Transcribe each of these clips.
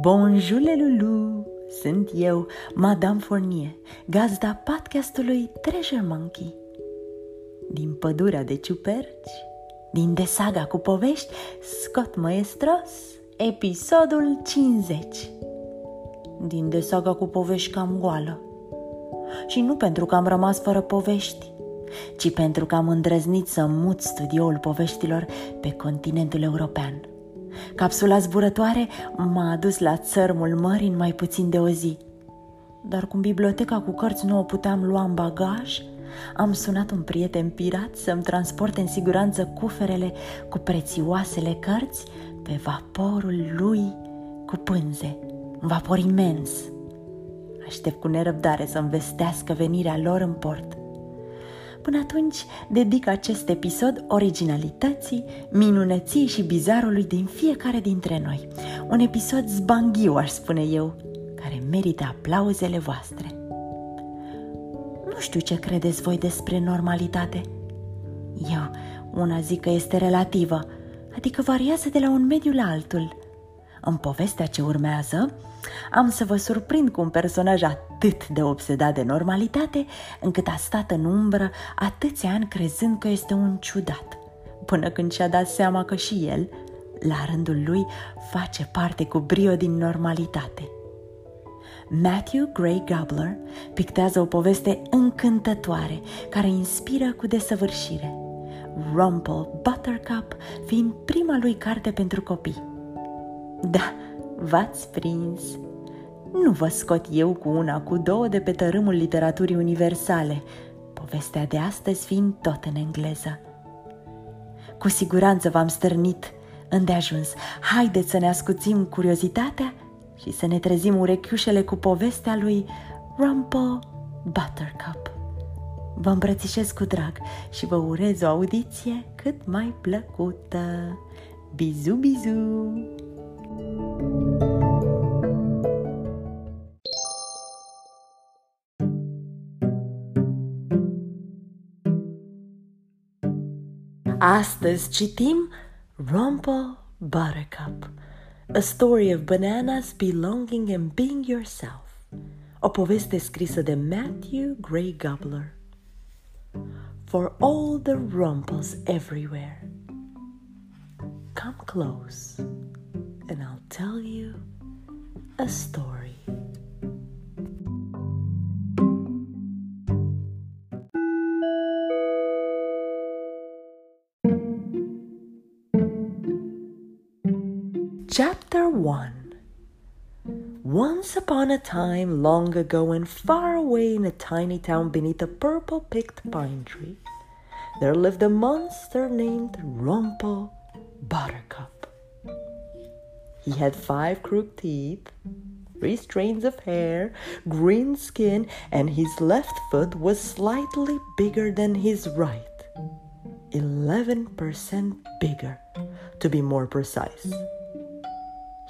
Bonjour Lulu! Sunt eu, Madame Fournier, gazda podcastului Treasure Monkey. Din pădurea de ciuperci, din desaga cu povești, scot maestros, episodul 50. Din desaga cu povești cam goală. Și nu pentru că am rămas fără povești, ci pentru că am îndrăznit să mut studioul poveștilor pe continentul european – Capsula zburătoare m-a adus la țărmul mării în mai puțin de o zi. Dar cum biblioteca cu cărți nu o puteam lua în bagaj, am sunat un prieten pirat să-mi transporte în siguranță cuferele cu prețioasele cărți pe vaporul lui cu pânze, un vapor imens. Aștept cu nerăbdare să-mi vestească venirea lor în port. Până atunci, dedic acest episod originalității, minunății și bizarului din fiecare dintre noi. Un episod zbanghiu, aș spune eu, care merită aplauzele voastre. Nu știu ce credeți voi despre normalitate. Eu, una zic că este relativă, adică variază de la un mediu la altul. În povestea ce urmează, am să vă surprind cu un personaj atât de obsedat de normalitate, încât a stat în umbră atâția ani crezând că este un ciudat, până când și-a dat seama că și el, la rândul lui, face parte cu brio din normalitate. Matthew Gray Gabler pictează o poveste încântătoare care inspiră cu desăvârșire. Rumple Buttercup fiind prima lui carte pentru copii. Da, v-ați prins. Nu vă scot eu cu una, cu două de pe tărâmul literaturii universale, povestea de astăzi fiind tot în engleză. Cu siguranță v-am stârnit îndeajuns. Haideți să ne ascuțim curiozitatea și să ne trezim urechiușele cu povestea lui Rumple Buttercup. Vă îmbrățișez cu drag și vă urez o audiție cât mai plăcută. Bizu, bizu! Astăzi citim Rumple Buttercup, a story of bananas belonging and being yourself. O poveste scrisă de Matthew Gray Gubler. For all the rumples everywhere. Come close and I'll tell you a story. Chapter 1 Once upon a time, long ago and far away in a tiny town beneath a purple picked pine tree, there lived a monster named Rumple Buttercup. He had five crooked teeth, three strands of hair, green skin, and his left foot was slightly bigger than his right. 11% bigger, to be more precise.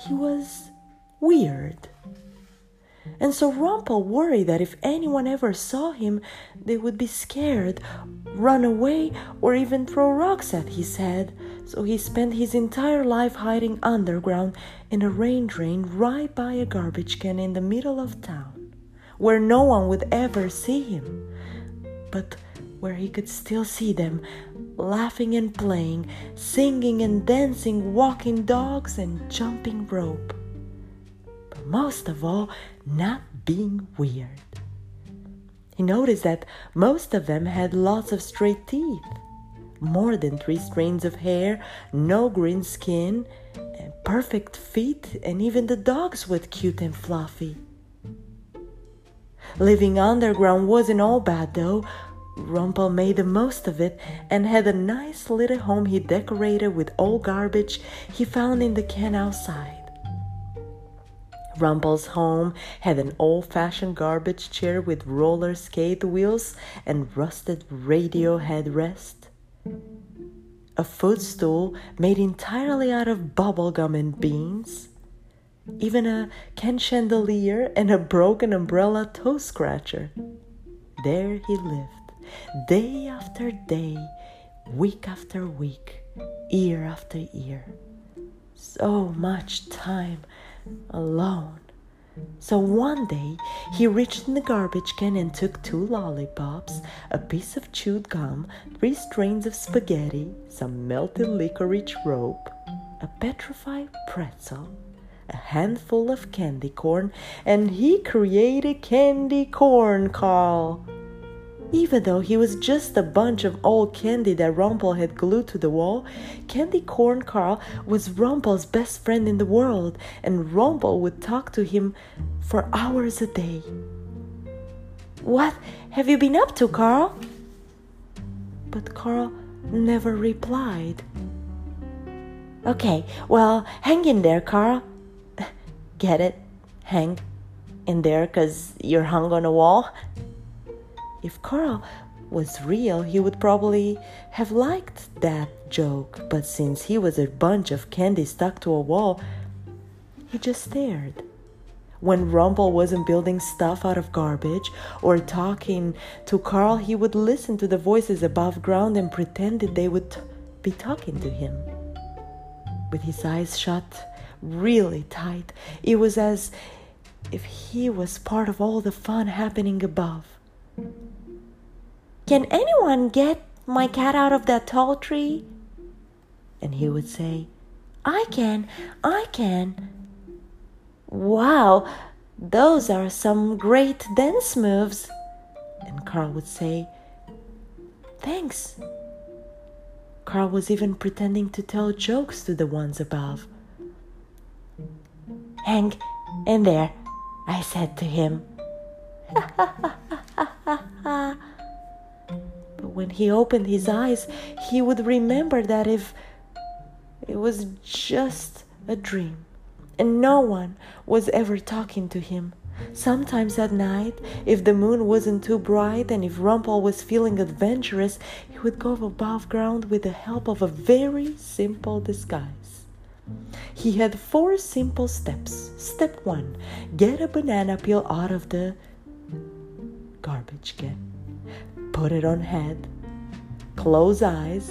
He was weird. And so Rumple worried that if anyone ever saw him, they would be scared, run away, or even throw rocks at his head. So he spent his entire life hiding underground in a rain drain right by a garbage can in the middle of town, where no one would ever see him, but where he could still see them, laughing and playing, singing and dancing, walking dogs and jumping rope But most of all, not being weird. He noticed that most of them had lots of straight teeth, more than three strands of hair, no green skin, perfect feet, and even the dogs were cute and fluffy. Living underground wasn't all bad though. Rumple made the most of it and had a nice little home he decorated with old garbage he found in the can outside. Rumple's home had an old fashioned garbage chair with roller skate wheels and rusted radio headrest. A footstool made entirely out of bubblegum and beans. Even a can chandelier and a broken umbrella toe scratcher. There he lived, day after day, week after week, year after year. So much time alone. So one day he reached in the garbage can and took two lollipops, a piece of chewed gum, three strains of spaghetti, some melted licorice rope, a petrified pretzel, a handful of candy corn, and he created candy corn, Carl. Even though he was just a bunch of old candy that Rumple had glued to the wall, Candy Corn Carl was Rumple's best friend in the world, and Rumple would talk to him for hours a day. What have you been up to, Carl? But Carl never replied. Okay, well, hang in there, Carl. Get it? Hang in there because you're hung on a wall? If Carl was real, he would probably have liked that joke, but since he was a bunch of candy stuck to a wall, he just stared. When Rumple wasn't building stuff out of garbage or talking to Carl, he would listen to the voices above ground and pretended they would be talking to him. With his eyes shut really tight, it was as if he was part of all the fun happening above. Can anyone get my cat out of that tall tree? And he would say, I can, I can. Wow, those are some great dance moves. And Carl would say, Thanks. Carl was even pretending to tell jokes to the ones above. Hang in there, I said to him. when he opened his eyes, he would remember that if it was just a dream and no one was ever talking to him. Sometimes at night, if the moon wasn't too bright and if Rumple was feeling adventurous, he would go above ground with the help of a very simple disguise. He had four simple steps. Step one get a banana peel out of the garbage can put it on head, close eyes,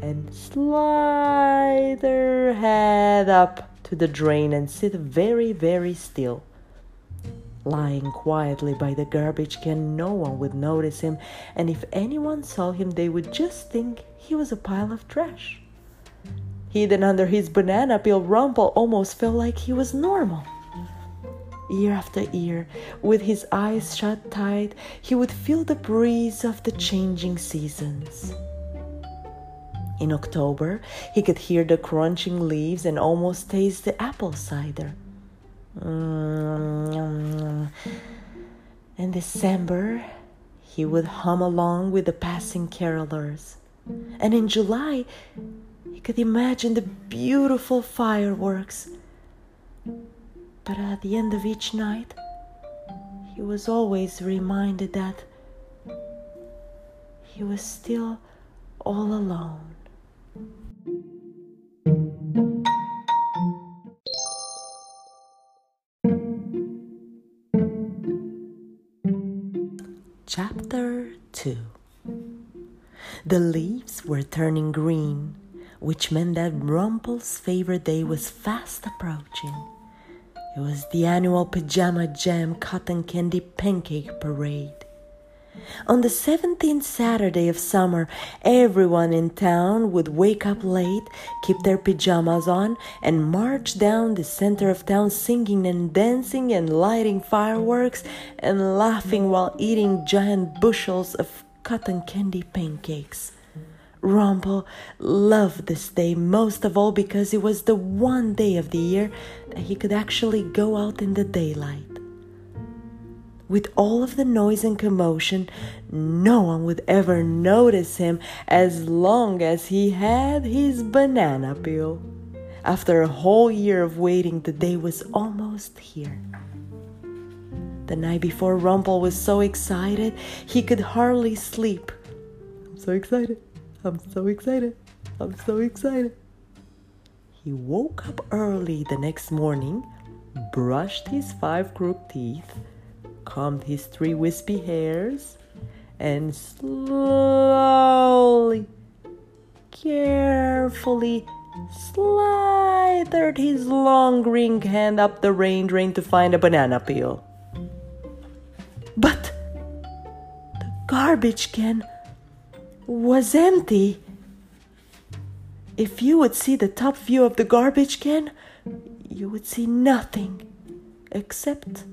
and slide her head up to the drain and sit very, very still. Lying quietly by the garbage can, no one would notice him, and if anyone saw him, they would just think he was a pile of trash. Hidden under his banana peel, Rumple almost felt like he was normal year after year, with his eyes shut tight, he would feel the breeze of the changing seasons. In October, he could hear the crunching leaves and almost taste the apple cider. In December, he would hum along with the passing carolers. And in July, he could imagine the beautiful fireworks but at the end of each night, he was always reminded that he was still all alone. Chapter 2 The leaves were turning green, which meant that Rumple's favorite day was fast approaching. It was the annual Pajama Jam Cotton Candy Pancake Parade. On the 17th Saturday of summer, everyone in town would wake up late, keep their pajamas on, and march down the center of town singing and dancing and lighting fireworks and laughing while eating giant bushels of cotton candy pancakes. Rumple loved this day most of all because it was the one day of the year that he could actually go out in the daylight. With all of the noise and commotion, no one would ever notice him as long as he had his banana peel. After a whole year of waiting, the day was almost here. The night before, Rumple was so excited he could hardly sleep. I'm so excited. I'm so excited. I'm so excited. He woke up early the next morning, brushed his five crooked teeth, combed his three wispy hairs, and slowly, carefully slithered his long green hand up the rain drain to find a banana peel. But the garbage can was empty. If you would see the top view of the garbage can, you would see nothing except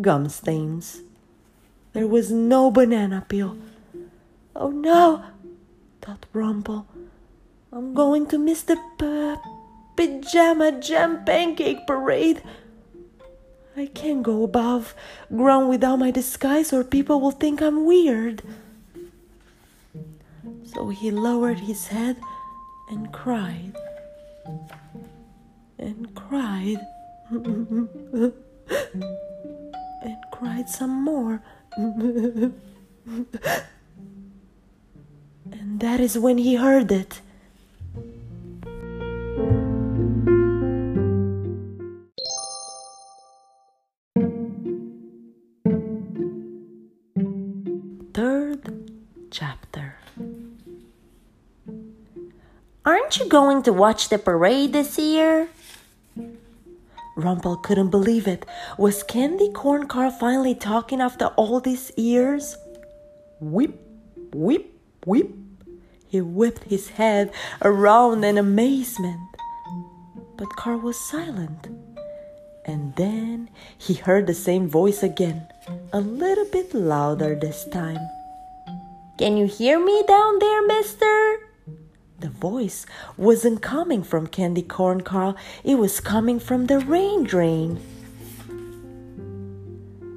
gum stains. There was no banana peel. Oh no, thought Rumple. I'm going to miss the p- pajama jam pancake parade. I can't go above ground without my disguise, or people will think I'm weird. So he lowered his head and cried and cried and cried some more. and that is when he heard it. Third chapter. Aren't you going to watch the parade this year? Rumple couldn't believe it. Was Candy Corn Carl finally talking after all these years? Whip, whip, whip. He whipped his head around in amazement. But Carl was silent. And then he heard the same voice again, a little bit louder this time. Can you hear me down there, mister? Voice wasn't coming from Candy Corn Carl, it was coming from the rain drain.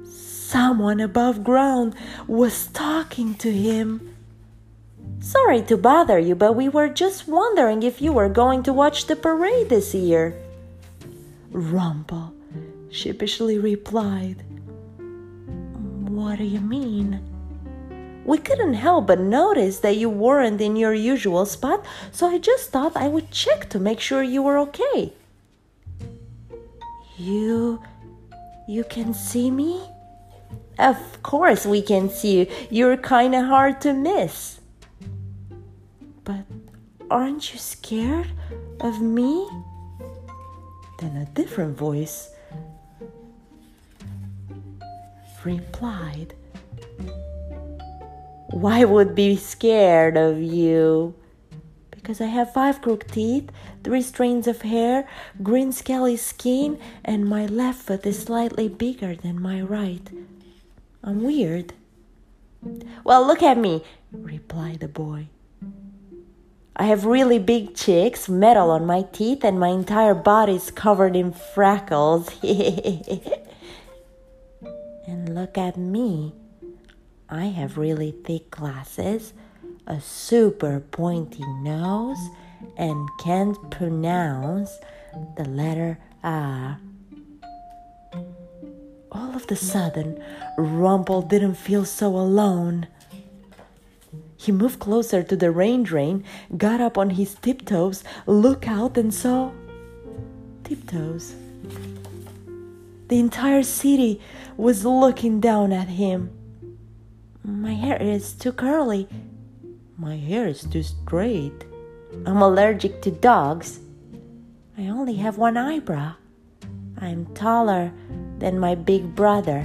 Someone above ground was talking to him. Sorry to bother you, but we were just wondering if you were going to watch the parade this year. Rumple sheepishly replied. What do you mean? We couldn't help but notice that you weren't in your usual spot, so I just thought I would check to make sure you were okay. You. you can see me? Of course we can see you. You're kinda hard to miss. But aren't you scared of me? Then a different voice replied. Why would be scared of you? Because I have five crooked teeth, three strands of hair, green scaly skin, and my left foot is slightly bigger than my right. I'm weird. Well, look at me, replied the boy. I have really big cheeks, metal on my teeth, and my entire body is covered in freckles. and look at me. I have really thick glasses, a super pointy nose, and can't pronounce the letter R. All of the sudden, Rumple didn't feel so alone. He moved closer to the rain drain, got up on his tiptoes, looked out, and saw tiptoes. The entire city was looking down at him. My hair is too curly. My hair is too straight. I'm allergic to dogs. I only have one eyebrow. I'm taller than my big brother.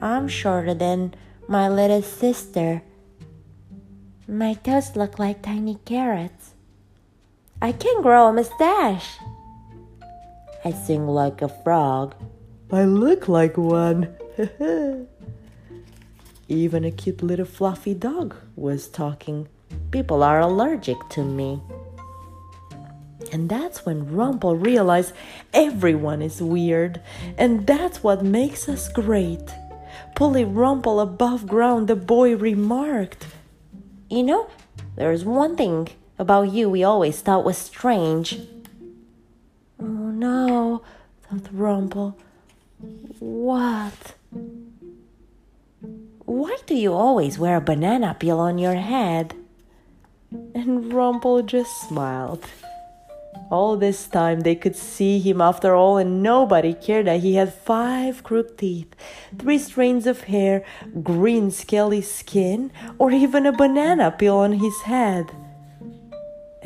I'm shorter than my little sister. My toes look like tiny carrots. I can grow a mustache. I sing like a frog. I look like one. Even a cute little fluffy dog was talking. People are allergic to me. And that's when Rumple realized everyone is weird, and that's what makes us great. Pulling Rumple above ground, the boy remarked, You know, there's one thing about you we always thought was strange. Oh no, thought Rumple. What? Why do you always wear a banana peel on your head? And Rumple just smiled. All this time they could see him after all, and nobody cared that he had five crooked teeth, three strands of hair, green scaly skin, or even a banana peel on his head.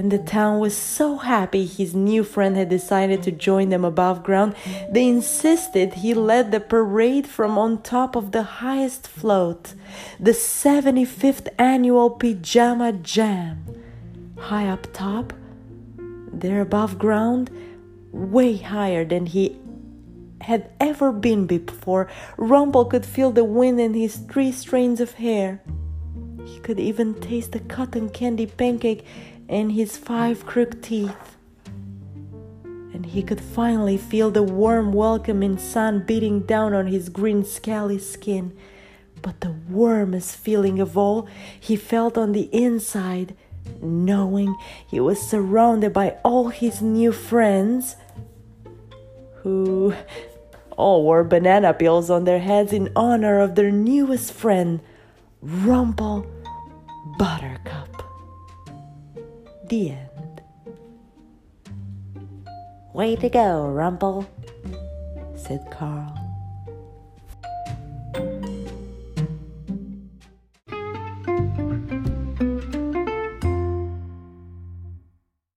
And the town was so happy his new friend had decided to join them above ground, they insisted he led the parade from on top of the highest float, the 75th annual Pajama Jam. High up top, there above ground, way higher than he had ever been before, Rumple could feel the wind in his three strands of hair. He could even taste the cotton candy pancake in his five crooked teeth. And he could finally feel the warm, welcoming sun beating down on his green, scaly skin. But the warmest feeling of all he felt on the inside, knowing he was surrounded by all his new friends, who all wore banana peels on their heads in honor of their newest friend, Rumple Buttercup. The end. Way to go, Rumple, said Carl.